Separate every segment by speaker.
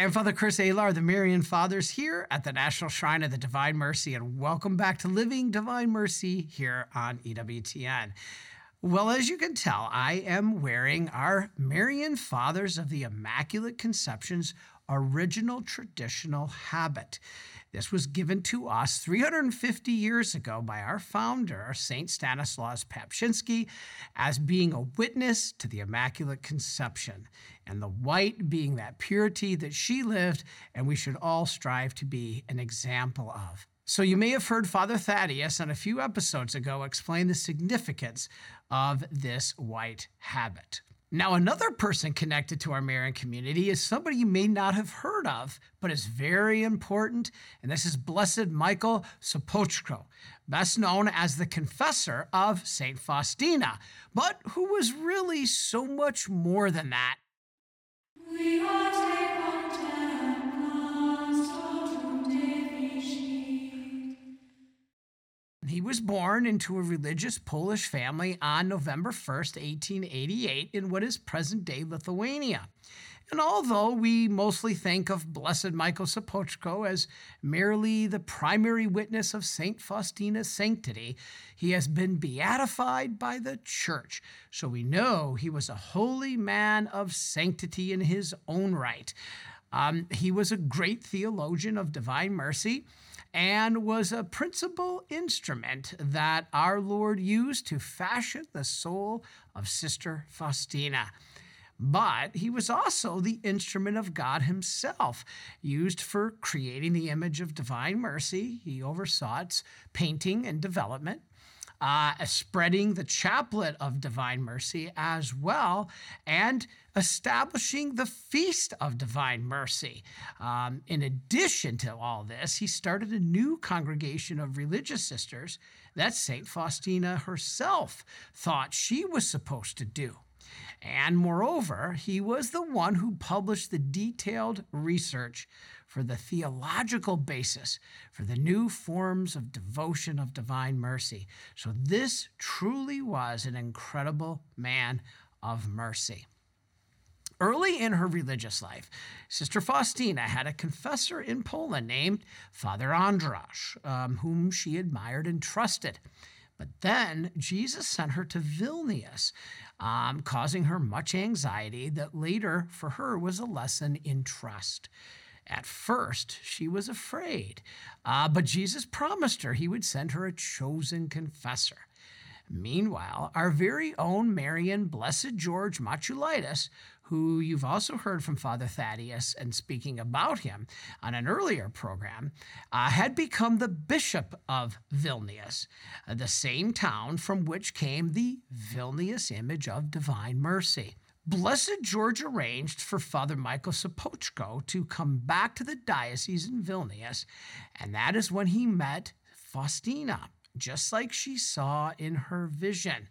Speaker 1: Hi, I'm Father Chris Alar, the Marian Fathers here at the National Shrine of the Divine Mercy, and welcome back to Living Divine Mercy here on EWTN. Well, as you can tell, I am wearing our Marian Fathers of the Immaculate Conception's original traditional habit. This was given to us 350 years ago by our founder, St. Stanislaus Papczynski, as being a witness to the Immaculate Conception, and the white being that purity that she lived, and we should all strive to be an example of. So, you may have heard Father Thaddeus on a few episodes ago explain the significance of this white habit. Now, another person connected to our Marian community is somebody you may not have heard of, but is very important, and this is Blessed Michael Sopoćko, best known as the confessor of St. Faustina, but who was really so much more than that. He was born into a religious Polish family on November 1st, 1888, in what is present day Lithuania. And although we mostly think of Blessed Michael Sopoćko as merely the primary witness of St. Faustina's sanctity, he has been beatified by the Church, so we know he was a holy man of sanctity in his own right. Um, he was a great theologian of divine mercy and was a principal instrument that our Lord used to fashion the soul of Sister Faustina. But he was also the instrument of God himself, used for creating the image of divine mercy. He oversaw its painting and development uh, spreading the chaplet of divine mercy as well, and establishing the feast of divine mercy. Um, in addition to all this, he started a new congregation of religious sisters that St. Faustina herself thought she was supposed to do. And moreover, he was the one who published the detailed research for the theological basis for the new forms of devotion of divine mercy. So, this truly was an incredible man of mercy. Early in her religious life, Sister Faustina had a confessor in Poland named Father Andrasz, um, whom she admired and trusted. But then Jesus sent her to Vilnius, um, causing her much anxiety that later for her was a lesson in trust. At first, she was afraid, uh, but Jesus promised her he would send her a chosen confessor. Meanwhile, our very own Marian Blessed George Matulaitis, who you've also heard from Father Thaddeus and speaking about him on an earlier program, uh, had become the bishop of Vilnius, uh, the same town from which came the Vilnius image of divine mercy. Blessed George arranged for Father Michael Sopoćko to come back to the diocese in Vilnius, and that is when he met Faustina just like she saw in her vision.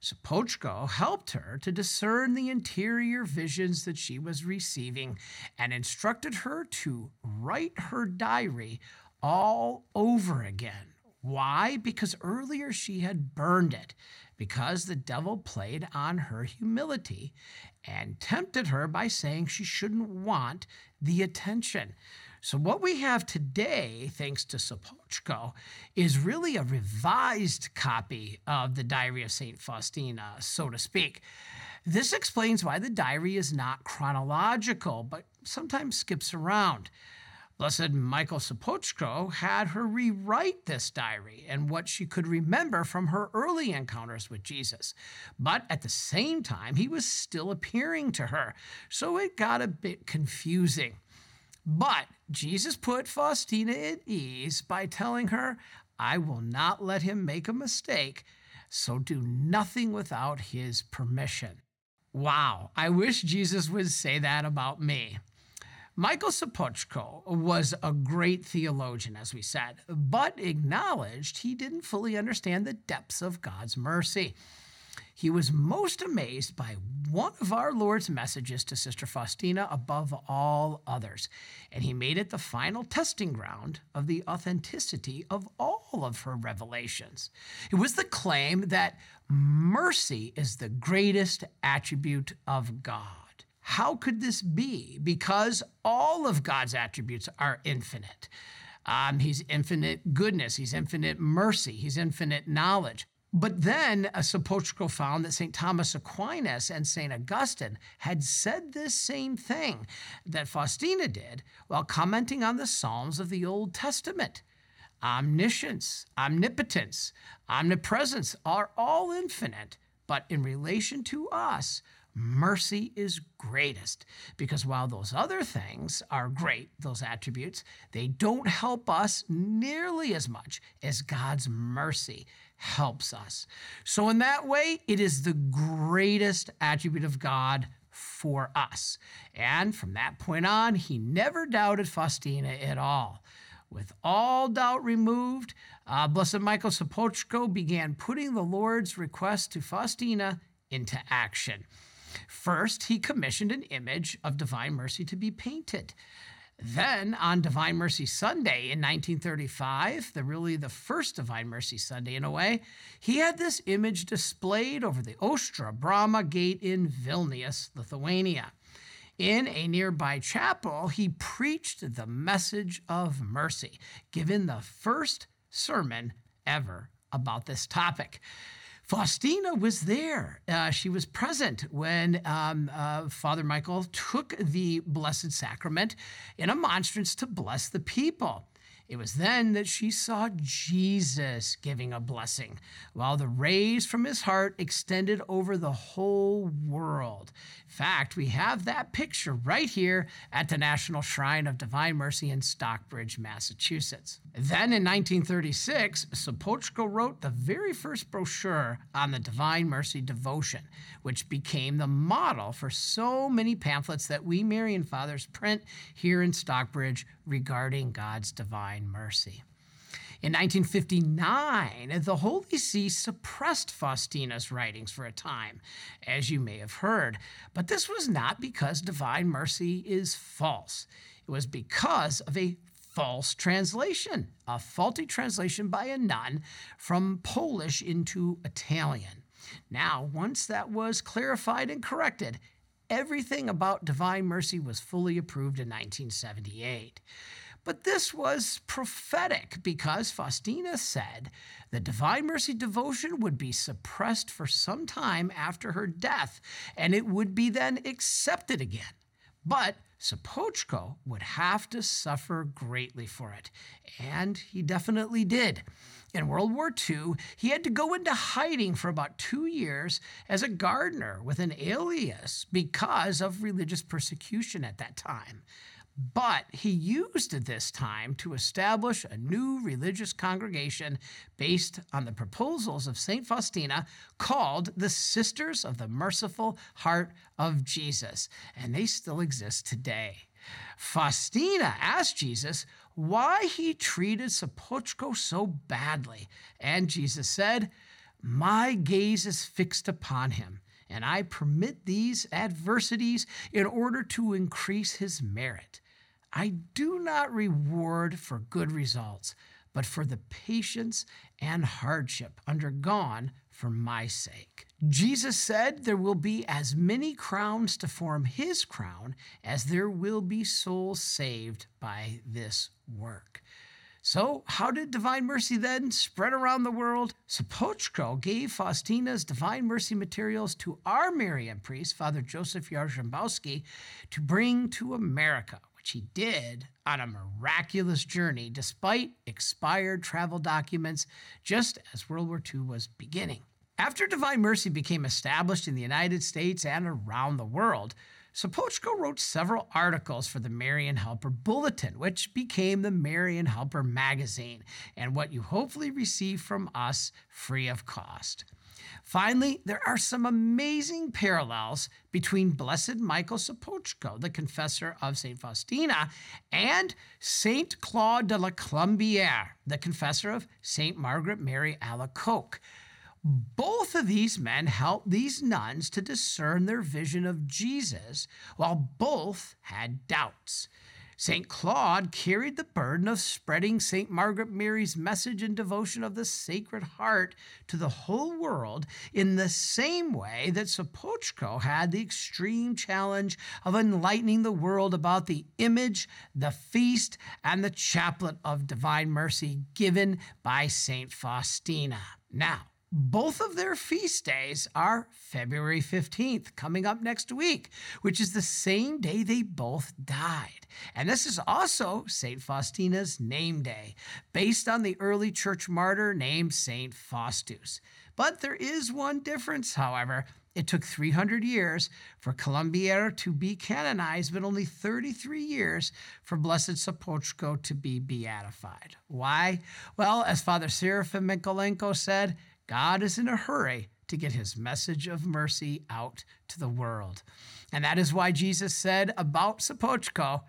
Speaker 1: Sopoćko helped her to discern the interior visions that she was receiving and instructed her to write her diary all over again. Why? Because earlier she had burned it, because the devil played on her humility and tempted her by saying she shouldn't want the attention. So, what we have today, thanks to Sopoćko, is really a revised copy of the Diary of St. Faustina, so to speak. This explains why the diary is not chronological, but sometimes skips around. Blessed Michael Sopoćko had her rewrite this diary and what she could remember from her early encounters with Jesus. But at the same time, he was still appearing to her, so it got a bit confusing. But Jesus put Faustina at ease by telling her, I will not let him make a mistake, so do nothing without his permission. Wow, I wish Jesus would say that about me. Michael Sopoćko was a great theologian, as we said, but acknowledged he didn't fully understand the depths of God's mercy he was most amazed by one of our Lord's messages to Sister Faustina above all others, and he made it the final testing ground of the authenticity of all of her revelations. It was the claim that mercy is the greatest attribute of God. How could this be? Because all of God's attributes are infinite. Um, he's infinite goodness, he's infinite mercy, he's infinite knowledge. But then uh, Sopocko found that St. Thomas Aquinas and St. Augustine had said this same thing that Faustina did while commenting on the Psalms of the Old Testament. Omniscience, omnipotence, omnipresence are all infinite, but in relation to us, mercy is greatest because while those other things are great, those attributes, they don't help us nearly as much as God's mercy helps us. So, in that way, it is the greatest attribute of God for us. And from that point on, he never doubted Faustina at all. With all doubt removed, uh, Blessed Michael Sopocko began putting the Lord's request to Faustina into action. First, he commissioned an image of Divine Mercy to be painted. Then, on Divine Mercy Sunday in 1935, the really the first Divine Mercy Sunday in a way, he had this image displayed over the Ostra Brama Gate in Vilnius, Lithuania. In a nearby chapel, he preached the message of mercy, giving the first sermon ever about this topic. Faustina was there. Uh, she was present when um, uh, Father Michael took the Blessed Sacrament in a monstrance to bless the people. It was then that she saw Jesus giving a blessing, while the rays from his heart extended over the whole world. In fact, we have that picture right here at the National Shrine of Divine Mercy in Stockbridge, Massachusetts. Then in 1936, Sopocko wrote the very first brochure on the Divine Mercy devotion, which became the model for so many pamphlets that we Marian Fathers print here in Stockbridge regarding God's divine mercy. In 1959, the Holy See suppressed Faustina's writings for a time, as you may have heard. But this was not because divine mercy is false. It was because of a false translation, a faulty translation by a nun from Polish into Italian. Now, once that was clarified and corrected, everything about divine mercy was fully approved in 1978. But this was prophetic because Faustina said the Divine Mercy devotion would be suppressed for some time after her death, and it would be then accepted again. But Sopoćko would have to suffer greatly for it, and he definitely did. In World War II, he had to go into hiding for about two years as a gardener with an alias because of religious persecution at that time. But he used this time to establish a new religious congregation based on the proposals of St. Faustina called the Sisters of the Merciful Heart of Jesus, and they still exist today. Faustina asked Jesus why he treated Sopocko so badly, and Jesus said, My gaze is fixed upon him and I permit these adversities in order to increase his merit. I do not reward for good results, but for the patience and hardship undergone for my sake. Jesus said there will be as many crowns to form his crown as there will be souls saved by this work. So, how did Divine Mercy then spread around the world? Sopocko gave Faustina's Divine Mercy materials to our Marian priest, Father Joseph Jarzembowski, to bring to America which he did on a miraculous journey despite expired travel documents just as World War II was beginning. After Divine Mercy became established in the United States and around the world, Sopocko wrote several articles for the Marian Helper Bulletin, which became the Marian Helper magazine, and what you hopefully receive from us free of cost. Finally, there are some amazing parallels between Blessed Michael Sopoćko, the confessor of St. Faustina, and St. Claude de la Colombière, the confessor of St. Margaret Mary Alacoque. Both of these men helped these nuns to discern their vision of Jesus, while both had doubts. St. Claude carried the burden of spreading St. Margaret Mary's message and devotion of the Sacred Heart to the whole world in the same way that Sopoćko had the extreme challenge of enlightening the world about the image, the feast, and the chaplet of divine mercy given by St. Faustina. Now, both of their feast days are February 15th, coming up next week, which is the same day they both died. And this is also St. Faustina's name day, based on the early church martyr named St. Faustus. But there is one difference, however. It took 300 years for Colombière to be canonized, but only 33 years for Blessed Sopoćko to be beatified. Why? Well, as Father Seraphim Michalenko said, God is in a hurry to get his message of mercy out to the world. And that is why Jesus said about Sopoćko,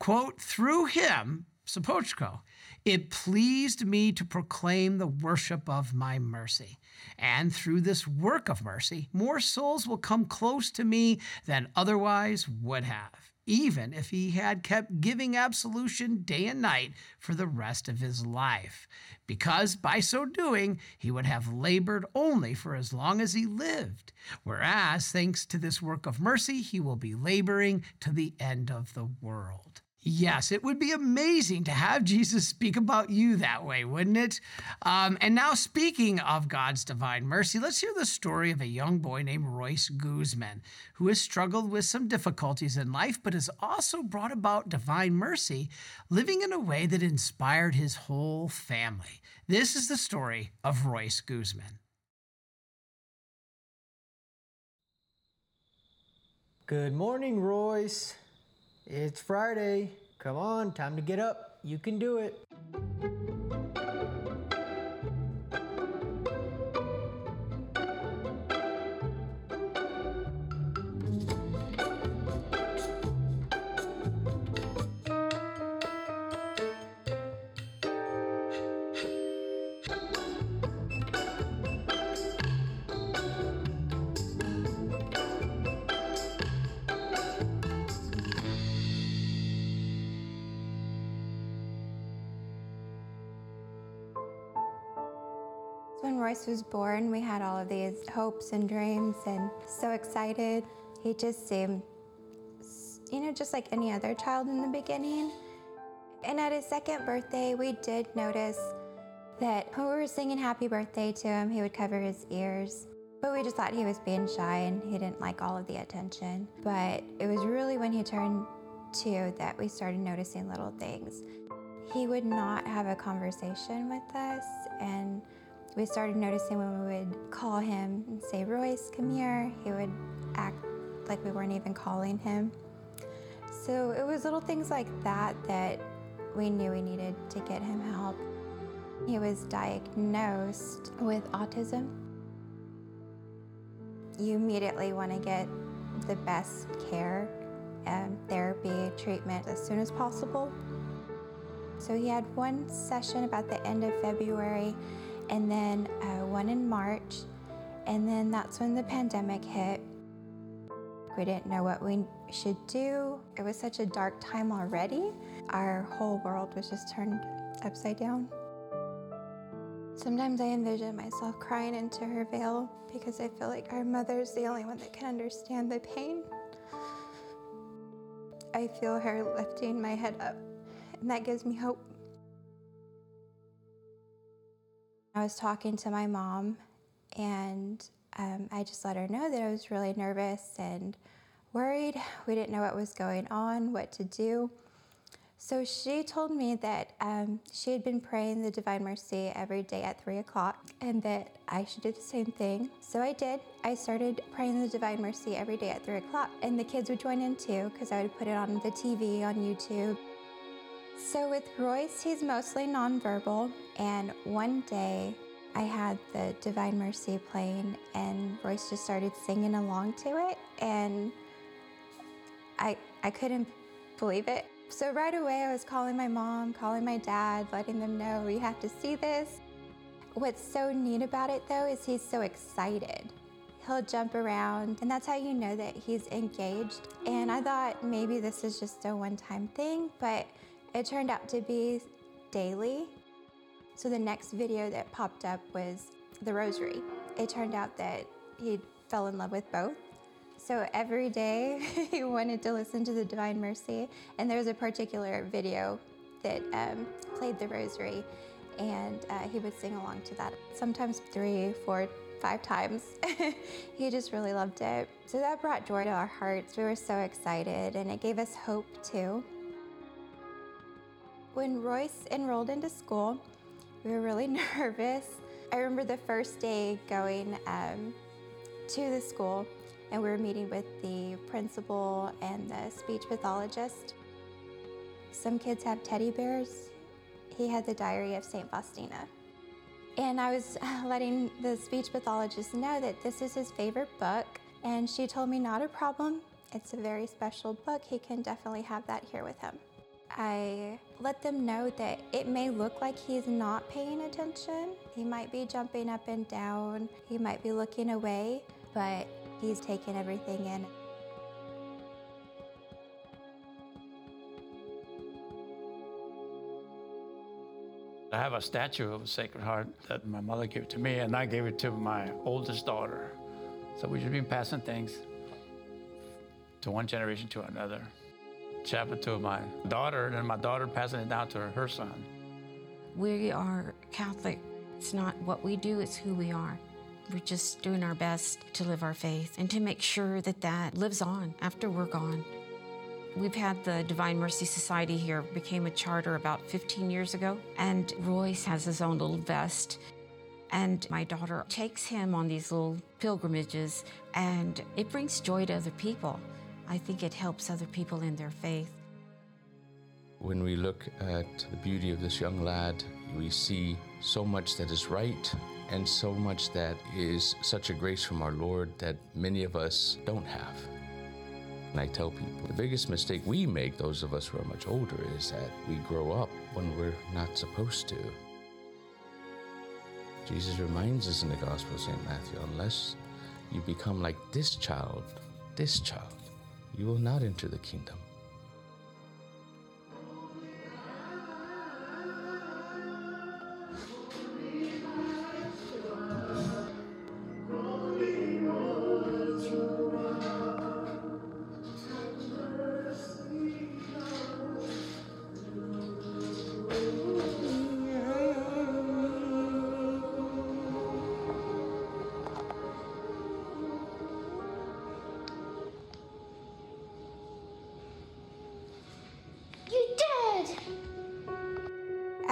Speaker 1: quote, through him, Sopoćko, it pleased me to proclaim the worship of my mercy. And through this work of mercy, more souls will come close to me than otherwise would have even if he had kept giving absolution day and night for the rest of his life, because by so doing he would have labored only for as long as he lived, whereas, thanks to this work of mercy, he will be laboring to the end of the world. Yes, it would be amazing to have Jesus speak about you that way, wouldn't it? Um, and now, speaking of God's divine mercy, let's hear the story of a young boy named Royce Guzman, who has struggled with some difficulties in life, but has also brought about divine mercy, living in a way that inspired his whole family. This is the story of Royce Guzman.
Speaker 2: Good morning, Royce. It's Friday. Come on, time to get up. You can do it.
Speaker 3: Royce was born, we had all of these hopes and dreams and so excited. He just seemed, you know, just like any other child in the beginning. And at his second birthday, we did notice that when we were singing happy birthday to him, he would cover his ears. But we just thought he was being shy and he didn't like all of the attention. But it was really when he turned two that we started noticing little things. He would not have a conversation with us and we started noticing when we would call him and say, Royce, come here, he would act like we weren't even calling him. So it was little things like that that we knew we needed to get him help. He was diagnosed with autism. You immediately want to get the best care and therapy, treatment as soon as possible. So he had one session about the end of February and then uh, one in March, and then that's when the pandemic hit. We didn't know what we should do. It was such a dark time already. Our whole world was just turned upside down. Sometimes I envision myself crying into her veil because I feel like our mother's the only one that can understand the pain. I feel her lifting my head up, and that gives me hope. I was talking to my mom, and um, I just let her know that I was really nervous and worried. We didn't know what was going on, what to do. So she told me that um, she had been praying the Divine Mercy every day at 3 o'clock and that I should do the same thing. So I did. I started praying the Divine Mercy every day at 3 o'clock, and the kids would join in too because I would put it on the TV on YouTube. So with Royce, he's mostly nonverbal, and one day I had the Divine Mercy playing, and Royce just started singing along to it, and I I couldn't believe it. So right away, I was calling my mom, calling my dad, letting them know we have to see this. What's so neat about it though is he's so excited. He'll jump around, and that's how you know that he's engaged. And I thought maybe this is just a one time thing, but it turned out to be daily. So the next video that popped up was the rosary. It turned out that he fell in love with both. So every day he wanted to listen to the Divine Mercy, and there was a particular video that um, played the rosary, and uh, he would sing along to that. Sometimes three, four, five times. he just really loved it. So that brought joy to our hearts. We were so excited, and it gave us hope too. When Royce enrolled into school, we were really nervous. I remember the first day going um, to the school, and we were meeting with the principal and the speech pathologist. Some kids have teddy bears. He had the Diary of St. Faustina. And I was letting the speech pathologist know that this is his favorite book, and she told me not a problem. It's a very special book. He can definitely have that here with him. I let them know that it may look like he's not paying attention. He might be jumping up and down, he might be looking away, but he's taking everything in.
Speaker 4: I have a statue of the Sacred Heart that my mother gave to me, and I gave it to my oldest daughter. So we've been passing things to one generation to another. Chapel to my daughter, and my daughter passing it down to her, her son.
Speaker 5: We are Catholic. It's not what we do, it's who we are. We're just doing our best to live our faith and to make sure that that lives on after we're gone. We've had the Divine Mercy Society here, became a charter about 15 years ago, and Royce has his own little vest. And my daughter takes him on these little pilgrimages, and it brings joy to other people. I think it helps other people in their faith.
Speaker 6: When we look at the beauty of this young lad, we see so much that is right and so much that is such a grace from our Lord that many of us don't have. And I tell people the biggest mistake we make, those of us who are much older, is that we grow up when we're not supposed to. Jesus reminds us in the Gospel of St. Matthew unless you become like this child, this child, you will not enter the kingdom.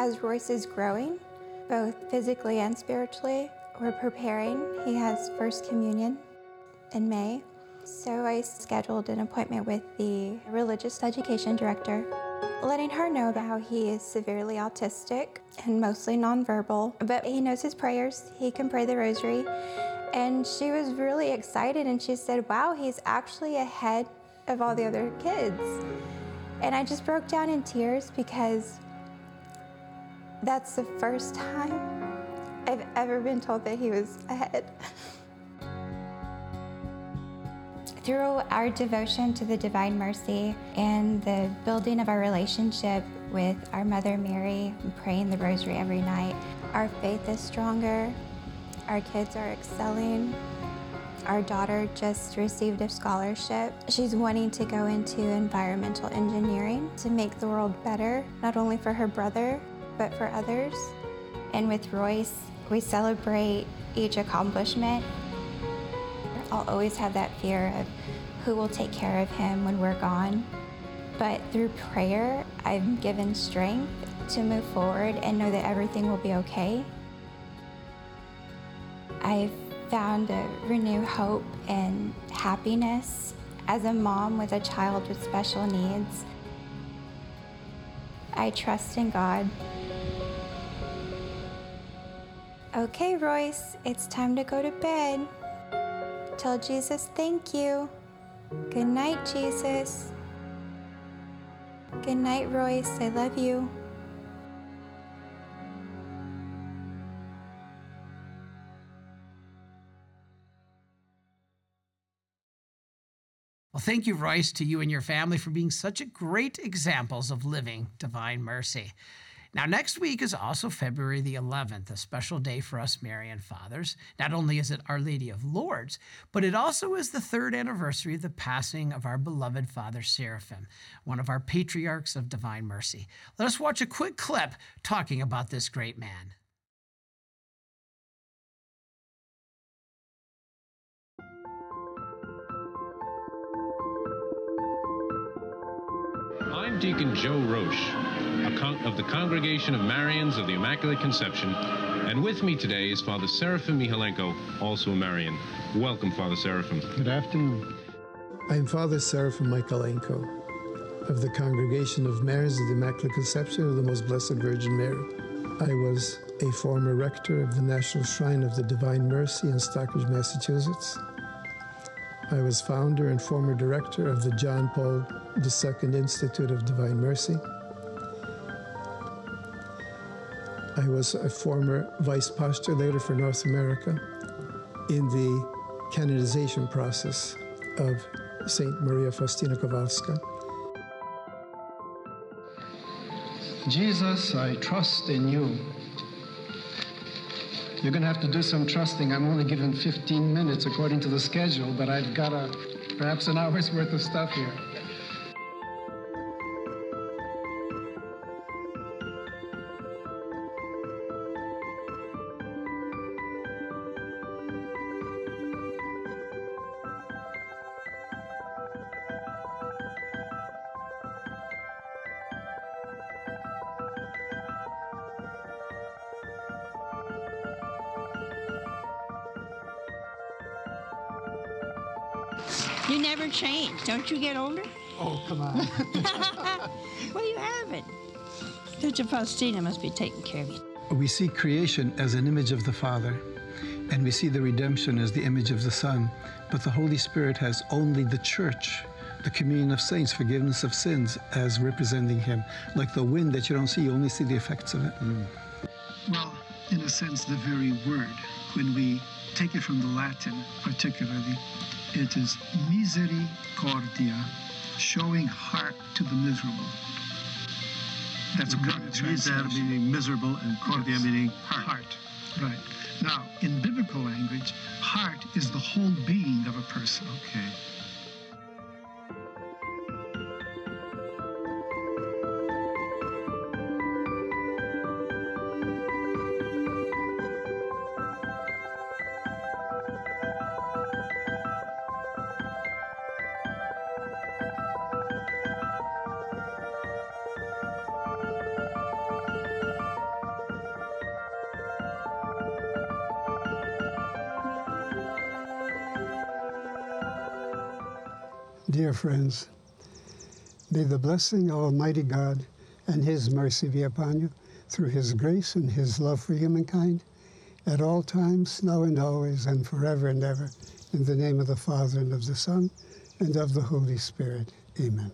Speaker 3: As Royce is growing, both physically and spiritually, we're preparing. He has First Communion in May. So I scheduled an appointment with the religious education director, letting her know about how he is severely autistic and mostly nonverbal, but he knows his prayers. He can pray the rosary. And she was really excited and she said, Wow, he's actually ahead of all the other kids. And I just broke down in tears because that's the first time I've ever been told that he was ahead. Through our devotion to the Divine Mercy and the building of our relationship with our Mother Mary praying the Rosary every night, our faith is stronger, our kids are excelling. Our daughter just received a scholarship. She's wanting to go into environmental engineering to make the world better, not only for her brother, but for others. And with Royce, we celebrate each accomplishment. I'll always have that fear of who will take care of him when we're gone. But through prayer, I'm given strength to move forward and know that everything will be okay. I've found a renewed hope and happiness as a mom with a child with special needs. I trust in God. Okay, Royce, it's time to go to bed. Tell Jesus thank you. Good night, Jesus. Good night, Royce. I love you.
Speaker 1: Well, thank you, Royce, to you and your family for being such a great examples of living divine mercy. Now, next week is also February the 11th, a special day for us Marian fathers. Not only is it Our Lady of Lourdes, but it also is the third anniversary of the passing of our beloved Father Seraphim, one of our patriarchs of divine mercy. Let us watch a quick clip talking about this great man.
Speaker 7: I'm Deacon Joe Roche of the Congregation of Marians of the Immaculate Conception, and with me today is Father Seraphim Michalenko, also a Marian. Welcome, Father Seraphim.
Speaker 8: Good afternoon. I'm Father Seraphim Michalenko of the Congregation of Marians of the Immaculate Conception of the Most Blessed Virgin Mary. I was a former rector of the National Shrine of the Divine Mercy in Stockbridge, Massachusetts. I was founder and former director of the John Paul II Institute of Divine Mercy. I was a former vice postulator for North America in the canonization process of St. Maria Faustina Kowalska. Jesus, I trust in you. You're going to have to do some trusting. I'm only given 15 minutes according to the schedule, but I've got a, perhaps an hour's worth of stuff here.
Speaker 9: Don't you get older?
Speaker 8: Oh, come on.
Speaker 9: well, you haven't. Sister Faustina must be taking care of you.
Speaker 8: We see creation as an image of the Father, and we see the redemption as the image of the Son. But the Holy Spirit has only the church, the communion of saints, forgiveness of sins, as representing Him. Like the wind that you don't see, you only see the effects of it. Mm.
Speaker 10: Well, in a sense, the very word, when we take it from the Latin particularly, it is misericordia, showing heart to the miserable. That's
Speaker 11: what Miser meaning miserable and cordia yes. meaning heart.
Speaker 10: heart. Right. Now, in biblical language, heart is the whole being of a person.
Speaker 11: Okay.
Speaker 8: Dear friends, may the blessing of Almighty God and His mercy be upon you through His grace and His love for humankind at all times, now and always, and forever and ever. In the name of the Father, and of the Son, and of the Holy Spirit. Amen.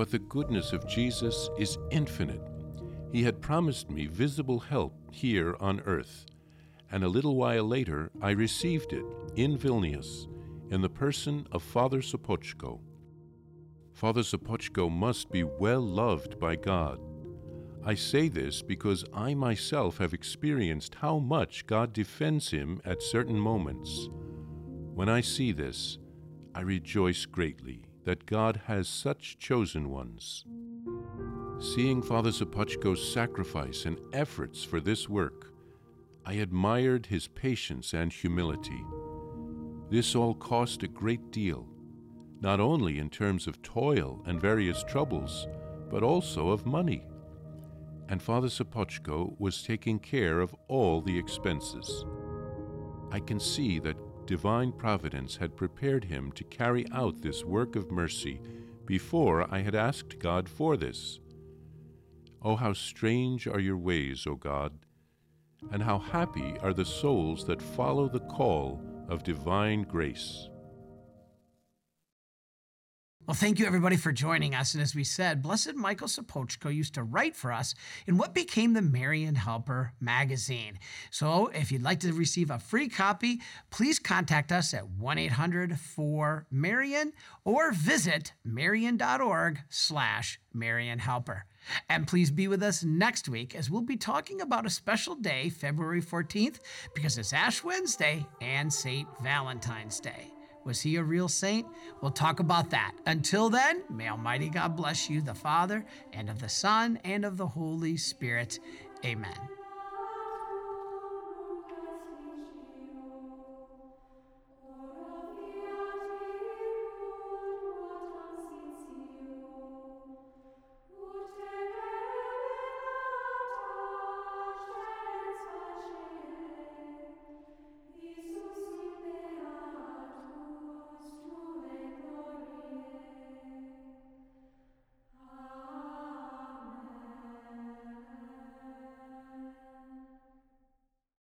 Speaker 12: But the goodness of Jesus is infinite. He had promised me visible help here on earth, and a little while later I received it in Vilnius in the person of Father Sopoćko. Father Sopoćko must be well loved by God. I say this because I myself have experienced how much God defends him at certain moments. When I see this, I rejoice greatly that God has such chosen ones. Seeing Father Sopoćko's sacrifice and efforts for this work, I admired his patience and humility. This all cost a great deal, not only in terms of toil and various troubles, but also of money. And Father Sopoćko was taking care of all the expenses. I can see that divine providence had prepared him to carry out this work of mercy before I had asked God for this. Oh, how strange are your ways, O God, and how happy are the souls that follow the call of divine grace.
Speaker 1: Well, thank you everybody for joining us. And as we said, Blessed Michael Sopoćko used to write for us in what became the Marian Helper magazine. So if you'd like to receive a free copy, please contact us at 1-800-4-MARIAN or visit marian.org slash Marian Helper. And please be with us next week as we'll be talking about a special day, February 14th, because it's Ash Wednesday and St. Valentine's Day. Was he a real saint? We'll talk about that. Until then, may Almighty God bless you, the Father, and of the Son, and of the Holy Spirit. Amen.